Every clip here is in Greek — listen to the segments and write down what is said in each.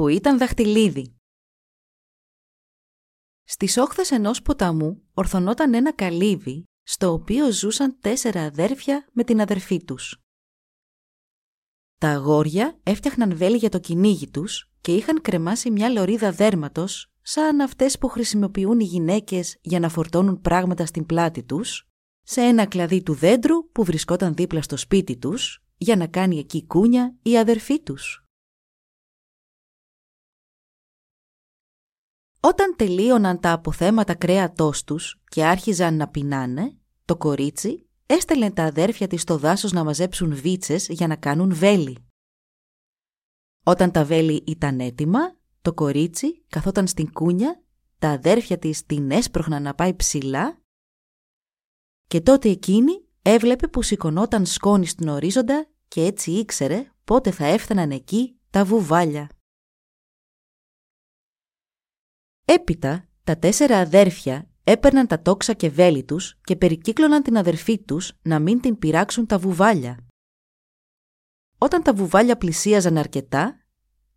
που ήταν δαχτυλίδι. Στις όχθες ενός ποταμού ορθωνόταν ένα καλύβι στο οποίο ζούσαν τέσσερα αδέρφια με την αδερφή τους. Τα αγόρια έφτιαχναν βέλη για το κυνήγι τους και είχαν κρεμάσει μια λωρίδα δέρματος σαν αυτές που χρησιμοποιούν οι γυναίκες για να φορτώνουν πράγματα στην πλάτη τους, σε ένα κλαδί του δέντρου που βρισκόταν δίπλα στο σπίτι τους για να κάνει εκεί κούνια η αδερφή τους. Όταν τελείωναν τα αποθέματα κρέατός τους και άρχιζαν να πεινάνε, το κορίτσι έστελνε τα αδέρφια της στο δάσος να μαζέψουν βίτσες για να κάνουν βέλη. Όταν τα βέλη ήταν έτοιμα, το κορίτσι καθόταν στην κούνια, τα αδέρφια της την έσπροχναν να πάει ψηλά και τότε εκείνη έβλεπε που σηκωνόταν σκόνη στον ορίζοντα και έτσι ήξερε πότε θα έφταναν εκεί τα βουβάλια. Έπειτα, τα τέσσερα αδέρφια έπαιρναν τα τόξα και βέλη τους και περικύκλωναν την αδερφή τους να μην την πειράξουν τα βουβάλια. Όταν τα βουβάλια πλησίαζαν αρκετά,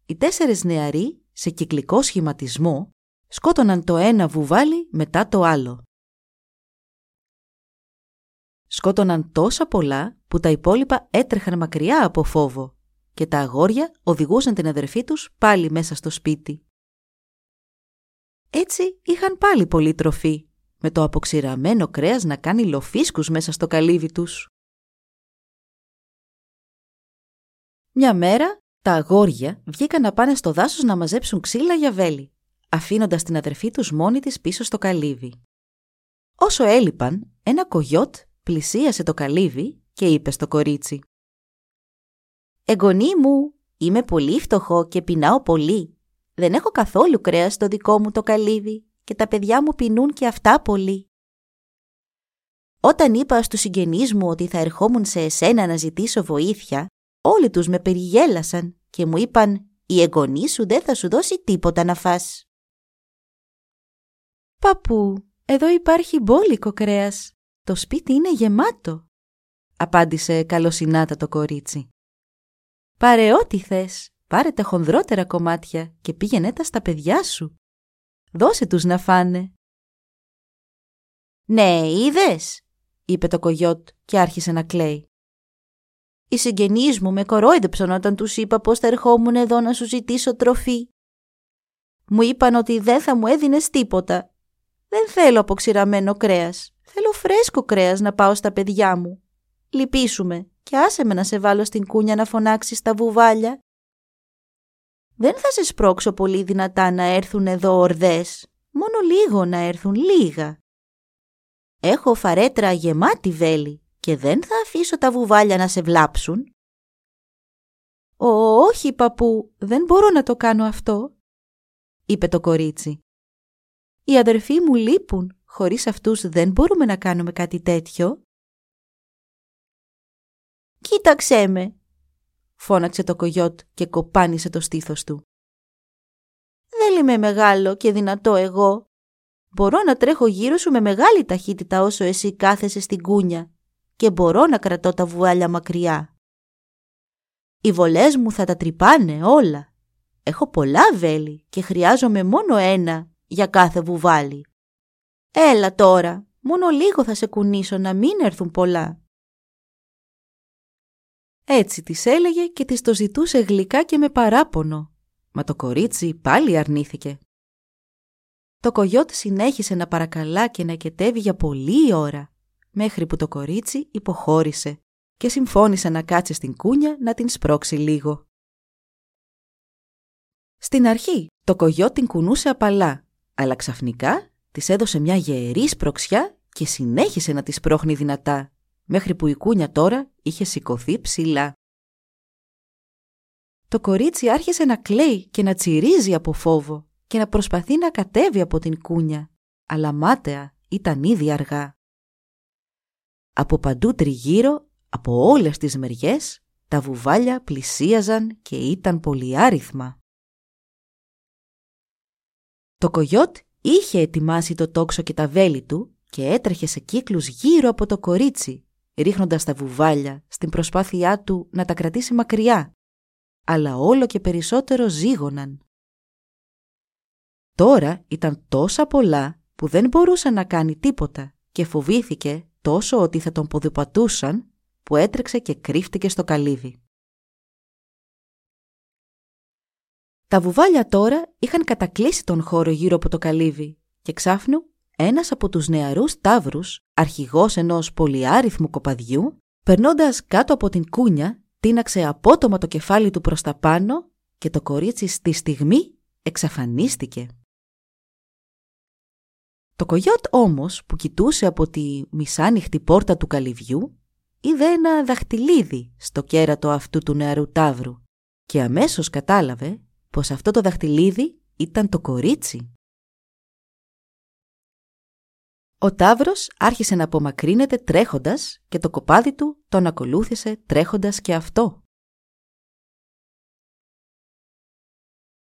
οι τέσσερις νεαροί, σε κυκλικό σχηματισμό, σκότωναν το ένα βουβάλι μετά το άλλο. Σκότωναν τόσα πολλά που τα υπόλοιπα έτρεχαν μακριά από φόβο και τα αγόρια οδηγούσαν την αδερφή τους πάλι μέσα στο σπίτι. Έτσι είχαν πάλι πολύ τροφή, με το αποξηραμένο κρέας να κάνει λοφίσκους μέσα στο καλύβι τους. Μια μέρα τα αγόρια βγήκαν να πάνε στο δάσος να μαζέψουν ξύλα για βέλη, αφήνοντας την αδερφή τους μόνη της πίσω στο καλύβι. Όσο έλειπαν, ένα κογιότ πλησίασε το καλύβι και είπε στο κορίτσι «Εγγονή μου, είμαι πολύ φτωχό και πεινάω πολύ. Δεν έχω καθόλου κρέας στο δικό μου το καλύβι και τα παιδιά μου πεινούν και αυτά πολύ. Όταν είπα στους συγγενείς μου ότι θα ερχόμουν σε εσένα να ζητήσω βοήθεια, όλοι τους με περιγέλασαν και μου είπαν «Η εγγονή σου δεν θα σου δώσει τίποτα να φας». «Παππού, εδώ υπάρχει μπόλικο κρέας. Το σπίτι είναι γεμάτο», απάντησε καλοσυνάτα το κορίτσι. «Πάρε ό,τι θες. Πάρε τα χονδρότερα κομμάτια και πήγαινε τα στα παιδιά σου. Δώσε τους να φάνε. «Ναι, είδες», είπε το κογιότ και άρχισε να κλαίει. Οι συγγενείς μου με κορόιδεψαν όταν τους είπα πως θα ερχόμουν εδώ να σου ζητήσω τροφή. Μου είπαν ότι δεν θα μου έδινες τίποτα. Δεν θέλω αποξηραμένο κρέας. Θέλω φρέσκο κρέας να πάω στα παιδιά μου. Λυπήσουμε και άσε με να σε βάλω στην κούνια να φωνάξεις τα βουβάλια δεν θα σε σπρώξω πολύ δυνατά να έρθουν εδώ ορδές. Μόνο λίγο να έρθουν, λίγα. Έχω φαρέτρα γεμάτη βέλη και δεν θα αφήσω τα βουβάλια να σε βλάψουν. «Ω, όχι, παππού, δεν μπορώ να το κάνω αυτό», είπε το κορίτσι. «Οι αδερφοί μου λείπουν, χωρίς αυτούς δεν μπορούμε να κάνουμε κάτι τέτοιο». «Κοίταξέ με», φώναξε το κογιότ και κοπάνισε το στήθος του. «Δεν είμαι μεγάλο και δυνατό εγώ. Μπορώ να τρέχω γύρω σου με μεγάλη ταχύτητα όσο εσύ κάθεσαι στην κούνια και μπορώ να κρατώ τα βουάλια μακριά. Οι βολές μου θα τα τρυπάνε όλα. Έχω πολλά βέλη και χρειάζομαι μόνο ένα για κάθε βουβάλι. Έλα τώρα, μόνο λίγο θα σε κουνήσω να μην έρθουν πολλά. Έτσι της έλεγε και της το ζητούσε γλυκά και με παράπονο. Μα το κορίτσι πάλι αρνήθηκε. Το κογιότ συνέχισε να παρακαλά και να κετεύει για πολλή ώρα, μέχρι που το κορίτσι υποχώρησε και συμφώνησε να κάτσει στην κούνια να την σπρώξει λίγο. Στην αρχή το κογιότ την κουνούσε απαλά, αλλά ξαφνικά της έδωσε μια γερή σπρωξιά και συνέχισε να τη σπρώχνει δυνατά μέχρι που η κούνια τώρα είχε σηκωθεί ψηλά. το κορίτσι άρχισε να κλαίει και να τσιρίζει από φόβο και να προσπαθεί να κατέβει από την κούνια, αλλά μάταια ήταν ήδη αργά. Από παντού τριγύρω, από όλες τις μεριές, τα βουβάλια πλησίαζαν και ήταν πολυάριθμα. Το κογιότ είχε ετοιμάσει το τόξο και τα βέλη του και έτρεχε σε κύκλους γύρω από το κορίτσι, ρίχνοντας τα βουβάλια στην προσπάθειά του να τα κρατήσει μακριά, αλλά όλο και περισσότερο ζήγωναν. Τώρα ήταν τόσα πολλά που δεν μπορούσε να κάνει τίποτα και φοβήθηκε τόσο ότι θα τον ποδοπατούσαν που έτρεξε και κρύφτηκε στο καλύβι. Τα βουβάλια τώρα είχαν κατακλείσει τον χώρο γύρω από το καλύβι και ξάφνου ένας από τους νεαρούς τάβρους, αρχηγός ενός πολυάριθμου κοπαδιού, περνώντας κάτω από την κούνια, τίναξε απότομα το κεφάλι του προς τα πάνω και το κορίτσι στη στιγμή εξαφανίστηκε. Το κογιότ όμως που κοιτούσε από τη μισάνυχτη πόρτα του καλυβιού είδε ένα δαχτυλίδι στο κέρατο αυτού του νεαρού τάβρου και αμέσως κατάλαβε πως αυτό το δαχτυλίδι ήταν το κορίτσι. Ο Ταύρος άρχισε να απομακρύνεται τρέχοντας και το κοπάδι του τον ακολούθησε τρέχοντας και αυτό.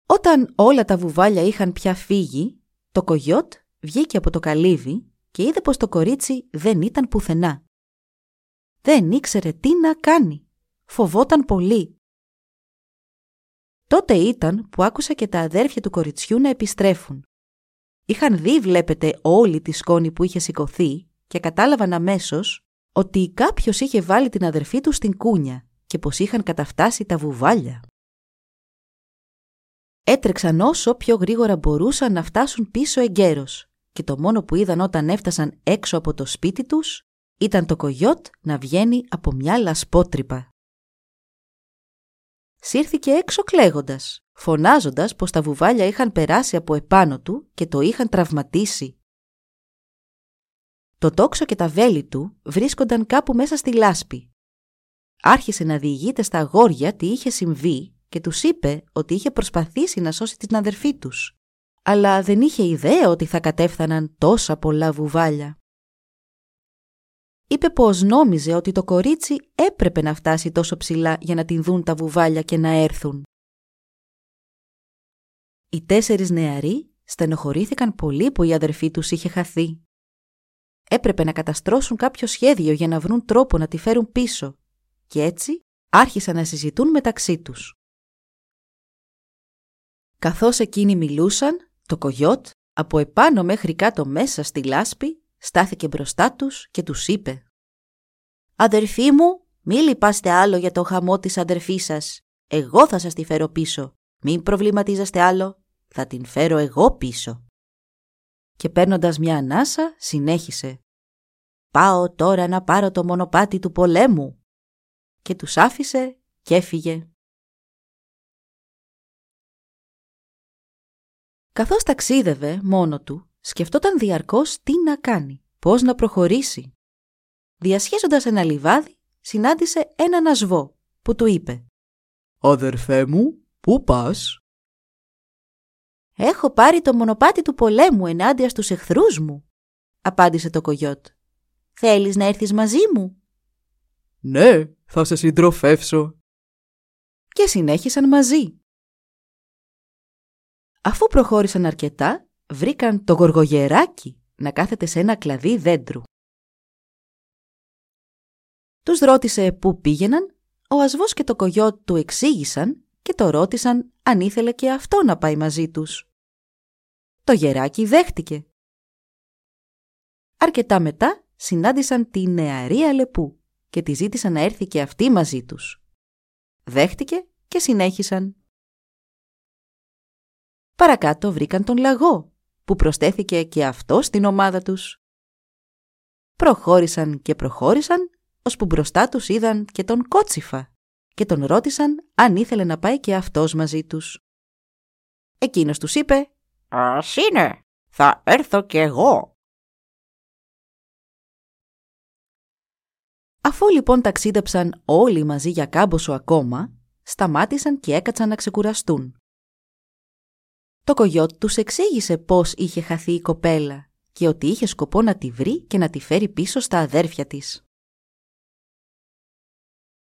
Όταν όλα τα βουβάλια είχαν πια φύγει, το κογιότ βγήκε από το καλύβι και είδε πως το κορίτσι δεν ήταν πουθενά. Δεν ήξερε τι να κάνει. Φοβόταν πολύ. Τότε ήταν που άκουσα και τα αδέρφια του κοριτσιού να επιστρέφουν. Είχαν δει, βλέπετε, όλη τη σκόνη που είχε σηκωθεί και κατάλαβαν αμέσως ότι κάποιος είχε βάλει την αδερφή του στην κούνια και πως είχαν καταφτάσει τα βουβάλια. Έτρεξαν όσο πιο γρήγορα μπορούσαν να φτάσουν πίσω εγκαίρως και το μόνο που είδαν όταν έφτασαν έξω από το σπίτι τους ήταν το κογιότ να βγαίνει από μια λασπότρυπα. Σύρθηκε έξω κλαίγοντας, φωνάζοντας πως τα βουβάλια είχαν περάσει από επάνω του και το είχαν τραυματίσει. Το τόξο και τα βέλη του βρίσκονταν κάπου μέσα στη λάσπη. Άρχισε να διηγείται στα αγόρια τι είχε συμβεί και τους είπε ότι είχε προσπαθήσει να σώσει την αδερφή τους, αλλά δεν είχε ιδέα ότι θα κατέφθαναν τόσα πολλά βουβάλια είπε πως νόμιζε ότι το κορίτσι έπρεπε να φτάσει τόσο ψηλά για να την δουν τα βουβάλια και να έρθουν. Οι τέσσερις νεαροί στενοχωρήθηκαν πολύ που η αδερφή τους είχε χαθεί. Έπρεπε να καταστρώσουν κάποιο σχέδιο για να βρουν τρόπο να τη φέρουν πίσω και έτσι άρχισαν να συζητούν μεταξύ τους. Καθώς εκείνοι μιλούσαν, το κογιότ από επάνω μέχρι κάτω μέσα στη λάσπη στάθηκε μπροστά τους και τους είπε «Αδερφοί μου, μη λυπάστε άλλο για το χαμό της αδερφής σας. Εγώ θα σας τη φέρω πίσω. Μην προβληματίζεστε άλλο. Θα την φέρω εγώ πίσω». Και παίρνοντας μια ανάσα, συνέχισε «Πάω τώρα να πάρω το μονοπάτι του πολέμου». Και τους άφησε και έφυγε. Καθώς ταξίδευε μόνο του, σκεφτόταν διαρκώς τι να κάνει, πώς να προχωρήσει. Διασχίζοντας ένα λιβάδι, συνάντησε έναν ασβό που του είπε «Αδερφέ μου, πού πας» «Έχω πάρει το μονοπάτι του πολέμου ενάντια στους εχθρούς μου», απάντησε το κογιότ. «Θέλεις να έρθεις μαζί μου» «Ναι, θα σε συντροφεύσω» Και συνέχισαν μαζί. Αφού προχώρησαν αρκετά, βρήκαν το γοργογεράκι να κάθεται σε ένα κλαδί δέντρου. Τους ρώτησε πού πήγαιναν, ο Ασβός και το κογιό του εξήγησαν και το ρώτησαν αν ήθελε και αυτό να πάει μαζί τους. Το γεράκι δέχτηκε. Αρκετά μετά συνάντησαν τη νεαρή Αλεπού και τη ζήτησαν να έρθει και αυτή μαζί τους. Δέχτηκε και συνέχισαν. Παρακάτω βρήκαν τον λαγό που προσθέθηκε και αυτό στην ομάδα τους. Προχώρησαν και προχώρησαν, ώσπου μπροστά τους είδαν και τον Κότσιφα και τον ρώτησαν αν ήθελε να πάει και αυτός μαζί τους. Εκείνος τους είπε «Ας είναι, θα έρθω κι εγώ». Αφού λοιπόν ταξίδεψαν όλοι μαζί για κάμποσο ακόμα, σταμάτησαν και έκατσαν να ξεκουραστούν. Το κογιότ τους εξήγησε πώς είχε χαθεί η κοπέλα και ότι είχε σκοπό να τη βρει και να τη φέρει πίσω στα αδέρφια της.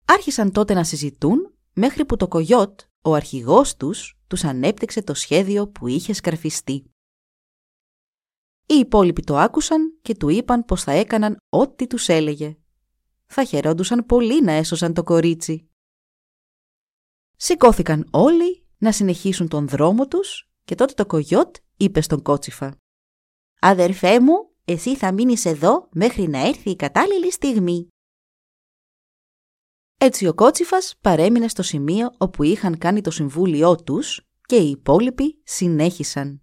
Άρχισαν τότε να συζητούν μέχρι που το κογιότ, ο αρχηγός τους, τους ανέπτυξε το σχέδιο που είχε σκαρφιστεί. Οι υπόλοιποι το άκουσαν και του είπαν πως θα έκαναν ό,τι τους έλεγε. Θα χαιρόντουσαν πολύ να έσωσαν το κορίτσι. Σηκώθηκαν όλοι να συνεχίσουν τον δρόμο τους και τότε το κογιότ είπε στον κότσιφα. «Αδερφέ μου, εσύ θα μείνεις εδώ μέχρι να έρθει η κατάλληλη στιγμή». Έτσι ο κότσιφας παρέμεινε στο σημείο όπου είχαν κάνει το συμβούλιο τους και οι υπόλοιποι συνέχισαν.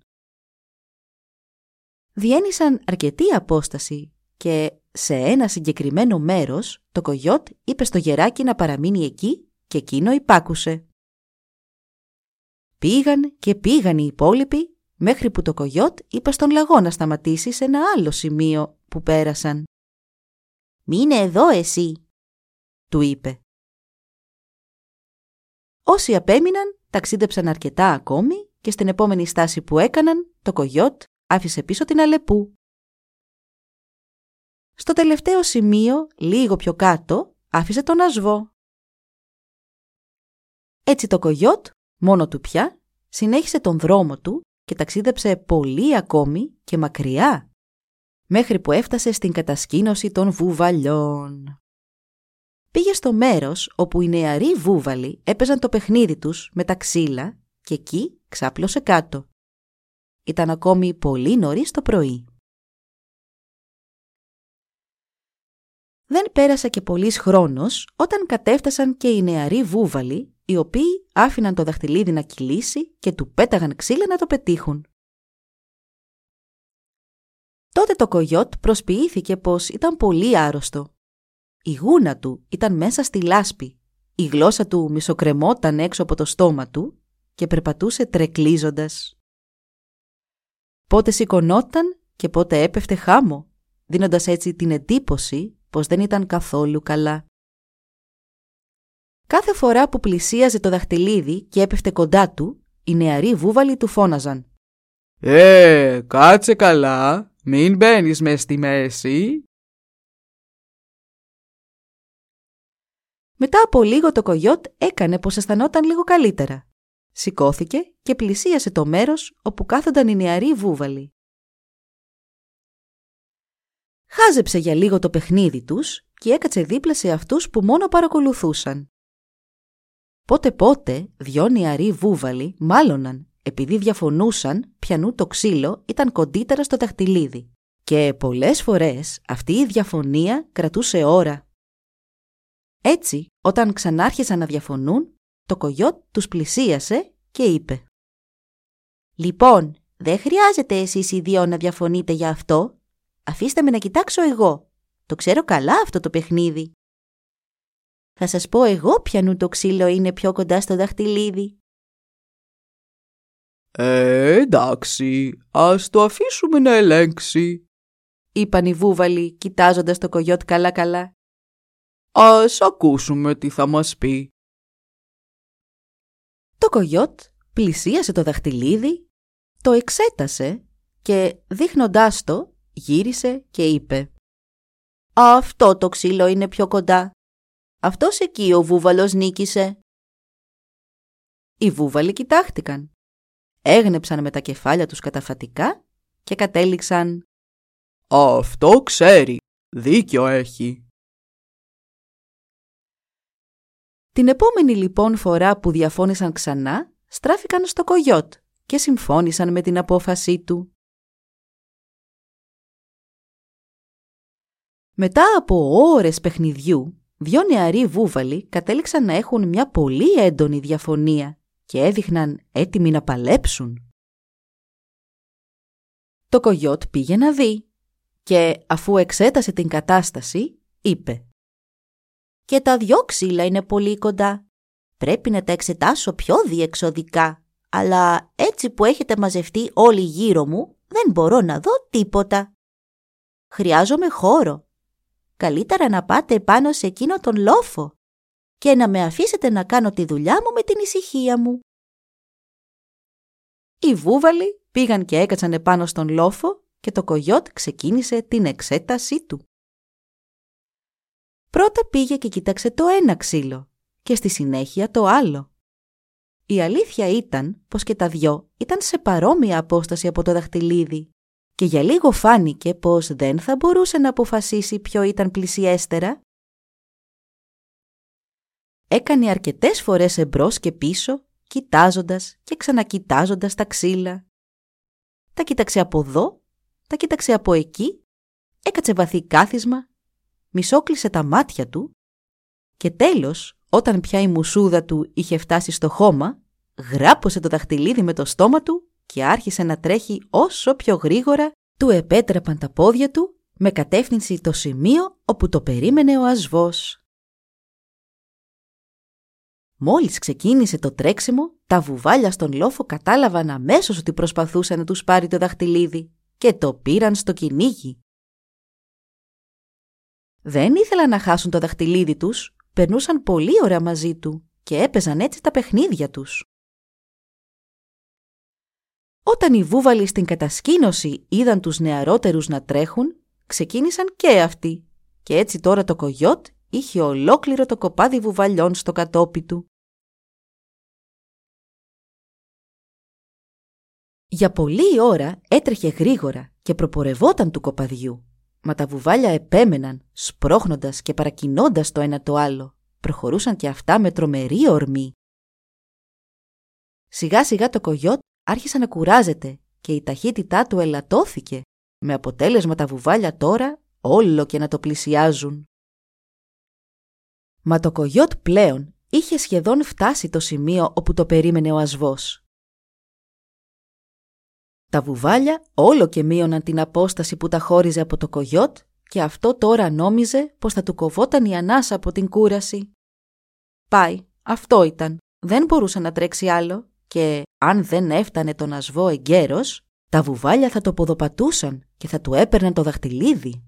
Διένυσαν αρκετή απόσταση και σε ένα συγκεκριμένο μέρος το κογιότ είπε στο γεράκι να παραμείνει εκεί και εκείνο υπάκουσε. Πήγαν και πήγαν οι υπόλοιποι μέχρι που το κογιότ είπε στον λαγό να σταματήσει σε ένα άλλο σημείο που πέρασαν. «Μείνε εδώ εσύ», του είπε. Όσοι απέμειναν ταξίδεψαν αρκετά ακόμη και στην επόμενη στάση που έκαναν το κογιότ άφησε πίσω την Αλεπού. Στο τελευταίο σημείο, λίγο πιο κάτω, άφησε τον Ασβό. Έτσι το κογιότ, μόνο του πια, συνέχισε τον δρόμο του και ταξίδεψε πολύ ακόμη και μακριά, μέχρι που έφτασε στην κατασκήνωση των βουβαλιών. Πήγε στο μέρος όπου οι νεαροί βούβαλοι έπαιζαν το παιχνίδι τους με τα ξύλα και εκεί ξάπλωσε κάτω. Ήταν ακόμη πολύ νωρίς το πρωί. Δεν πέρασε και πολύς χρόνος όταν κατέφτασαν και οι νεαροί βούβαλοι, οι οποίοι άφηναν το δαχτυλίδι να κυλήσει και του πέταγαν ξύλα να το πετύχουν. Τότε το κογιότ προσποιήθηκε πως ήταν πολύ άρρωστο. Η γούνα του ήταν μέσα στη λάσπη, η γλώσσα του μισοκρεμόταν έξω από το στόμα του και περπατούσε τρεκλίζοντας. Πότε σηκωνόταν και πότε έπεφτε χάμω, δίνοντας έτσι την εντύπωση πως δεν ήταν καθόλου καλά. Κάθε φορά που πλησίαζε το δαχτυλίδι και έπεφτε κοντά του, οι νεαροί βούβαλοι του φώναζαν. «Ε, κάτσε καλά, μην μπαίνεις μες στη μέση». Μετά από λίγο το κογιότ έκανε πως αισθανόταν λίγο καλύτερα. Σηκώθηκε και πλησίασε το μέρος όπου κάθονταν οι νεαροί βούβαλοι. Χάζεψε για λίγο το παιχνίδι τους και έκατσε δίπλα σε αυτούς που μόνο παρακολουθούσαν. Πότε πότε δυο νεαροί βούβαλοι μάλωναν επειδή διαφωνούσαν πιανού το ξύλο ήταν κοντύτερα στο ταχτυλίδι και πολλές φορές αυτή η διαφωνία κρατούσε ώρα. Έτσι, όταν ξανάρχισαν να διαφωνούν, το κογιότ τους πλησίασε και είπε «Λοιπόν, δεν χρειάζεται εσείς οι δυο να διαφωνείτε για αυτό. Αφήστε με να κοιτάξω εγώ. Το ξέρω καλά αυτό το παιχνίδι. Θα σας πω εγώ ποιανού το ξύλο είναι πιο κοντά στο δαχτυλίδι. «Ε, εντάξει, ας το αφήσουμε να ελέγξει», είπαν οι βούβαλοι κοιτάζοντας το κογιότ καλά-καλά. «Ας ακούσουμε τι θα μας πει». Το κογιότ πλησίασε το δαχτυλίδι, το εξέτασε και δείχνοντάς το γύρισε και είπε «Αυτό το ξύλο είναι πιο κοντά. Αυτός εκεί ο βούβαλος νίκησε». Οι βούβαλοι κοιτάχτηκαν. Έγνεψαν με τα κεφάλια τους καταφατικά και κατέληξαν «Αυτό ξέρει. Δίκιο έχει». Την επόμενη λοιπόν φορά που διαφώνησαν ξανά, στράφηκαν στο κογιότ και συμφώνησαν με την απόφασή του. Μετά από ώρες παιχνιδιού, δυο νεαροί βούβαλοι κατέληξαν να έχουν μια πολύ έντονη διαφωνία και έδειχναν έτοιμοι να παλέψουν. Το κογιότ πήγε να δει και αφού εξέτασε την κατάσταση, είπε «Και τα δυο ξύλα είναι πολύ κοντά. Πρέπει να τα εξετάσω πιο διεξοδικά, αλλά έτσι που έχετε μαζευτεί όλοι γύρω μου, δεν μπορώ να δω τίποτα. Χρειάζομαι χώρο. Καλύτερα να πάτε πάνω σε εκείνο τον λόφο. και να με αφήσετε να κάνω τη δουλειά μου με την ησυχία μου. Οι βούβαλοι πήγαν και έκατσαν επάνω στον λόφο και το κογιότ ξεκίνησε την εξέτασή του. Πρώτα πήγε και κοίταξε το ένα ξύλο και στη συνέχεια το άλλο. Η αλήθεια ήταν πως και τα δυο ήταν σε παρόμοια απόσταση από το δαχτυλίδι και για λίγο φάνηκε πως δεν θα μπορούσε να αποφασίσει ποιο ήταν πλησιέστερα. Έκανε αρκετές φορές εμπρός και πίσω, κοιτάζοντας και ξανακοιτάζοντας τα ξύλα. Τα κοίταξε από εδώ, τα κοίταξε από εκεί, έκατσε βαθύ κάθισμα, μισόκλεισε τα μάτια του και τέλος όταν πια η μουσούδα του είχε φτάσει στο χώμα, γράπωσε το δαχτυλίδι με το στόμα του και άρχισε να τρέχει όσο πιο γρήγορα του επέτρεπαν τα πόδια του με κατεύθυνση το σημείο όπου το περίμενε ο ασβός. Μόλις ξεκίνησε το τρέξιμο, τα βουβάλια στον λόφο κατάλαβαν αμέσως ότι προσπαθούσε να τους πάρει το δαχτυλίδι και το πήραν στο κυνήγι. Δεν ήθελαν να χάσουν το δαχτυλίδι τους περνούσαν πολύ ωραία μαζί του και έπαιζαν έτσι τα παιχνίδια τους. Όταν οι βούβαλοι στην κατασκήνωση είδαν τους νεαρότερους να τρέχουν, ξεκίνησαν και αυτοί και έτσι τώρα το κογιότ είχε ολόκληρο το κοπάδι βουβαλιών στο κατόπι του. Για πολλή ώρα έτρεχε γρήγορα και προπορευόταν του κοπαδιού Μα τα βουβάλια επέμεναν, σπρώχνοντας και παρακινώντας το ένα το άλλο. Προχωρούσαν και αυτά με τρομερή ορμή. Σιγά σιγά το κογιότ άρχισε να κουράζεται και η ταχύτητά του ελαττώθηκε, με αποτέλεσμα τα βουβάλια τώρα όλο και να το πλησιάζουν. Μα το κογιότ πλέον είχε σχεδόν φτάσει το σημείο όπου το περίμενε ο ασβός. Τα βουβάλια όλο και μείωναν την απόσταση που τα χώριζε από το κογιότ και αυτό τώρα νόμιζε πως θα του κοβόταν η ανάσα από την κούραση. Πάει, αυτό ήταν. Δεν μπορούσε να τρέξει άλλο και αν δεν έφτανε τον ασβό εγκαίρος, τα βουβάλια θα το ποδοπατούσαν και θα του έπαιρναν το δαχτυλίδι.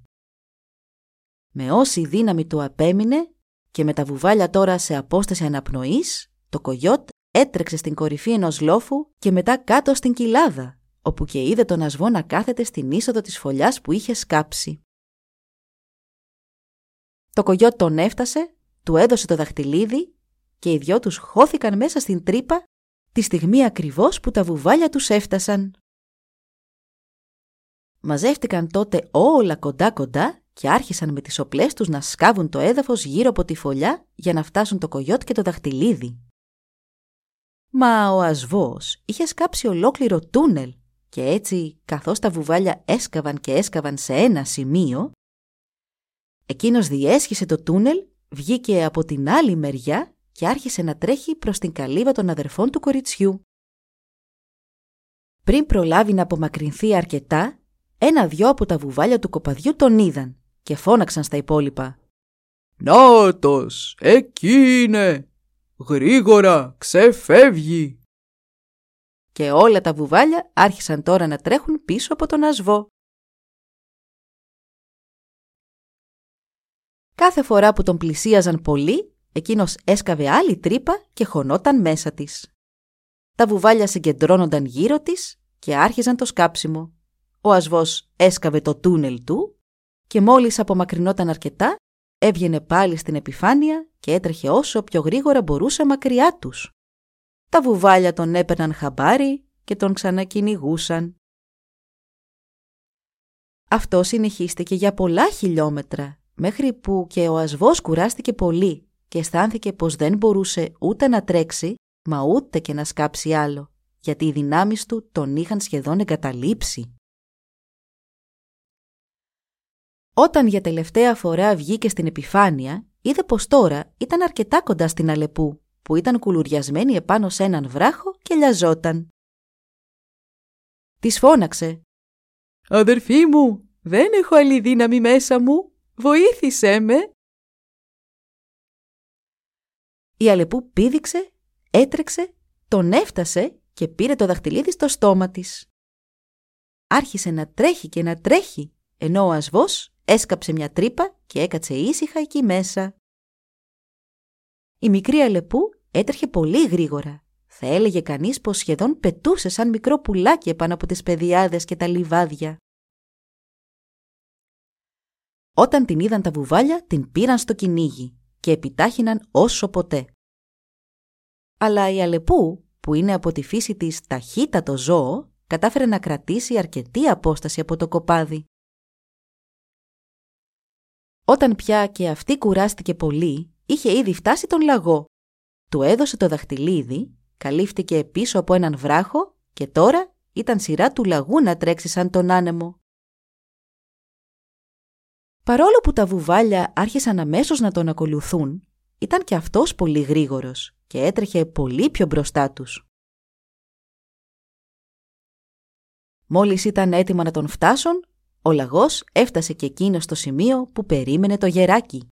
Με όση δύναμη του απέμεινε και με τα βουβάλια τώρα σε απόσταση αναπνοής, το κογιότ έτρεξε στην κορυφή ενός λόφου και μετά κάτω στην κοιλάδα όπου και είδε τον ασβό να κάθεται στην είσοδο της φωλιάς που είχε σκάψει. Το κογιό τον έφτασε, του έδωσε το δαχτυλίδι και οι δυο τους χώθηκαν μέσα στην τρύπα τη στιγμή ακριβώς που τα βουβάλια τους έφτασαν. Μαζεύτηκαν τότε όλα κοντά κοντά και άρχισαν με τις οπλές τους να σκάβουν το έδαφος γύρω από τη φωλιά για να φτάσουν το κογιότ και το δαχτυλίδι. Μα ο ασβός είχε σκάψει ολόκληρο τούνελ και έτσι καθώς τα βουβάλια έσκαβαν και έσκαβαν σε ένα σημείο, εκείνος διέσχισε το τούνελ, βγήκε από την άλλη μεριά και άρχισε να τρέχει προς την καλύβα των αδερφών του κοριτσιού. Πριν προλάβει να απομακρυνθεί αρκετά, ένα-δυο από τα βουβάλια του κοπαδιού τον είδαν και φώναξαν στα υπόλοιπα. «Νάτος, εκεί είναι! Γρήγορα, ξεφεύγει!» Και όλα τα βουβάλια άρχισαν τώρα να τρέχουν πίσω από τον ασβό. Κάθε φορά που τον πλησίαζαν πολύ, εκείνος έσκαβε άλλη τρύπα και χωνόταν μέσα της. Τα βουβάλια συγκεντρώνονταν γύρω της και άρχιζαν το σκάψιμο. Ο ασβός έσκαβε το τούνελ του και μόλις απομακρυνόταν αρκετά, έβγαινε πάλι στην επιφάνεια και έτρεχε όσο πιο γρήγορα μπορούσε μακριά τους. Τα βουβάλια τον έπαιρναν χαμπάρι και τον ξανακυνηγούσαν. Αυτό συνεχίστηκε για πολλά χιλιόμετρα, μέχρι που και ο ασβός κουράστηκε πολύ και αισθάνθηκε πως δεν μπορούσε ούτε να τρέξει, μα ούτε και να σκάψει άλλο, γιατί οι δυνάμεις του τον είχαν σχεδόν εγκαταλείψει. Όταν για τελευταία φορά βγήκε στην επιφάνεια, είδε πως τώρα ήταν αρκετά κοντά στην Αλεπού που ήταν κουλουριασμένη επάνω σε έναν βράχο και λιαζόταν. Της φώναξε «Αδερφή μου, δεν έχω άλλη δύναμη μέσα μου, βοήθησέ με!» Η Αλεπού πήδηξε, έτρεξε, τον έφτασε και πήρε το δαχτυλίδι στο στόμα της. Άρχισε να τρέχει και να τρέχει, ενώ ο ασβός έσκαψε μια τρύπα και έκατσε ήσυχα εκεί μέσα. Η μικρή Αλεπού έτρεχε πολύ γρήγορα. Θα έλεγε κανείς πως σχεδόν πετούσε σαν μικρό πουλάκι επάνω από τις πεδιάδες και τα λιβάδια. Όταν την είδαν τα βουβάλια, την πήραν στο κυνήγι και επιτάχυναν όσο ποτέ. Αλλά η Αλεπού, που είναι από τη φύση της ταχύτατο ζώο, κατάφερε να κρατήσει αρκετή απόσταση από το κοπάδι. Όταν πια και αυτή κουράστηκε πολύ, είχε ήδη φτάσει τον λαγό. Του έδωσε το δαχτυλίδι, καλύφθηκε πίσω από έναν βράχο και τώρα ήταν σειρά του λαγού να τρέξει σαν τον άνεμο. Παρόλο που τα βουβάλια άρχισαν αμέσως να τον ακολουθούν, ήταν και αυτός πολύ γρήγορος και έτρεχε πολύ πιο μπροστά τους. Μόλις ήταν έτοιμα να τον φτάσουν, ο λαγός έφτασε και εκείνος στο σημείο που περίμενε το γεράκι.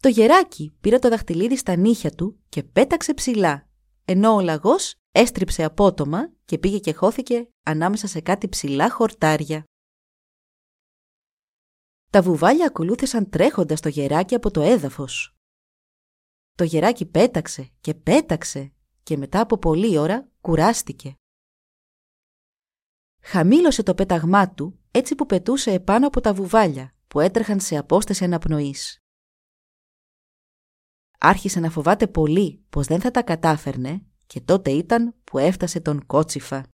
Το γεράκι πήρε το δαχτυλίδι στα νύχια του και πέταξε ψηλά, ενώ ο λαγός έστριψε απότομα και πήγε και χώθηκε ανάμεσα σε κάτι ψηλά χορτάρια. Τα βουβάλια ακολούθησαν τρέχοντας το γεράκι από το έδαφος. Το γεράκι πέταξε και πέταξε και μετά από πολλή ώρα κουράστηκε. Χαμήλωσε το πέταγμά του έτσι που πετούσε επάνω από τα βουβάλια που έτρεχαν σε απόσταση αναπνοής. Άρχισε να φοβάται πολύ πως δεν θα τα κατάφερνε και τότε ήταν που έφτασε τον κότσιφα.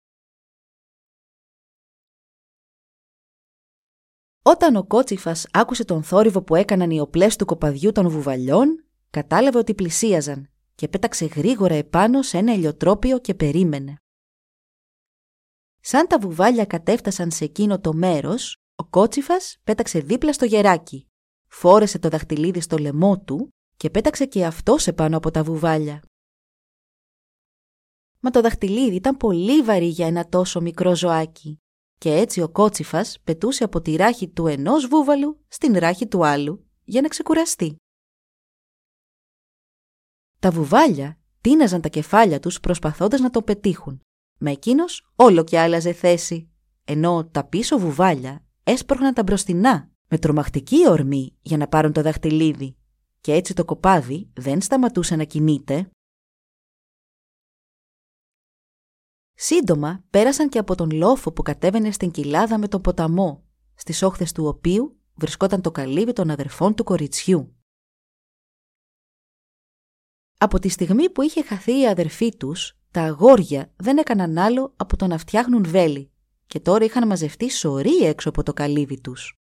Όταν ο κότσιφας άκουσε τον θόρυβο που έκαναν οι οπλές του κοπαδιού των βουβαλιών, κατάλαβε ότι πλησίαζαν και πέταξε γρήγορα επάνω σε ένα ελιοτρόπιο και περίμενε. Σαν τα βουβάλια κατέφτασαν σε εκείνο το μέρος, ο κότσιφας πέταξε δίπλα στο γεράκι, φόρεσε το δαχτυλίδι στο λαιμό του και πέταξε και αυτός επάνω από τα βουβάλια. Μα το δαχτυλίδι ήταν πολύ βαρύ για ένα τόσο μικρό ζωάκι και έτσι ο κότσιφας πετούσε από τη ράχη του ενός βούβαλου στην ράχη του άλλου για να ξεκουραστεί. Τα βουβάλια τίναζαν τα κεφάλια τους προσπαθώντας να το πετύχουν, με εκείνος όλο και άλλαζε θέση, ενώ τα πίσω βουβάλια έσπρωχναν τα μπροστινά με τρομακτική ορμή για να πάρουν το δαχτυλίδι και έτσι το κοπάδι δεν σταματούσε να κινείται. Σύντομα πέρασαν και από τον λόφο που κατέβαινε στην κοιλάδα με τον ποταμό, στις όχθες του οποίου βρισκόταν το καλύβι των αδερφών του κοριτσιού. Από τη στιγμή που είχε χαθεί η αδερφή τους, τα αγόρια δεν έκαναν άλλο από το να φτιάχνουν βέλη και τώρα είχαν μαζευτεί σωροί έξω από το καλύβι τους.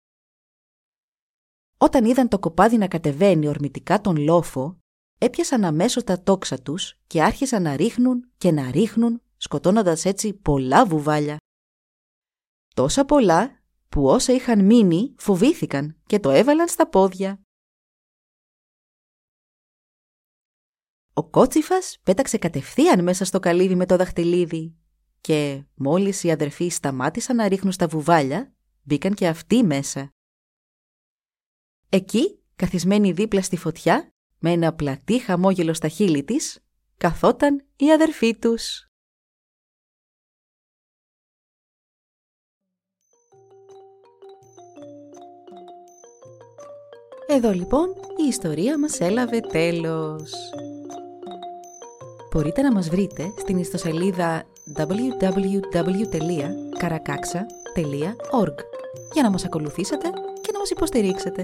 Όταν είδαν το κοπάδι να κατεβαίνει ορμητικά τον λόφο, έπιασαν αμέσως τα τόξα τους και άρχισαν να ρίχνουν και να ρίχνουν, σκοτώνοντας έτσι πολλά βουβάλια. Τόσα πολλά που όσα είχαν μείνει φοβήθηκαν και το έβαλαν στα πόδια. Ο κότσιφας πέταξε κατευθείαν μέσα στο καλύβι με το δαχτυλίδι και μόλις οι αδερφοί σταμάτησαν να ρίχνουν στα βουβάλια, μπήκαν και αυτοί μέσα. Εκεί, καθισμένη δίπλα στη φωτιά, με ένα πλατή χαμόγελο στα χείλη της, καθόταν η αδερφή τους. Εδώ λοιπόν η ιστορία μας έλαβε τέλος. Μπορείτε να μας βρείτε στην ιστοσελίδα www.karakaksa.org για να μας ακολουθήσετε και να μας υποστηρίξετε.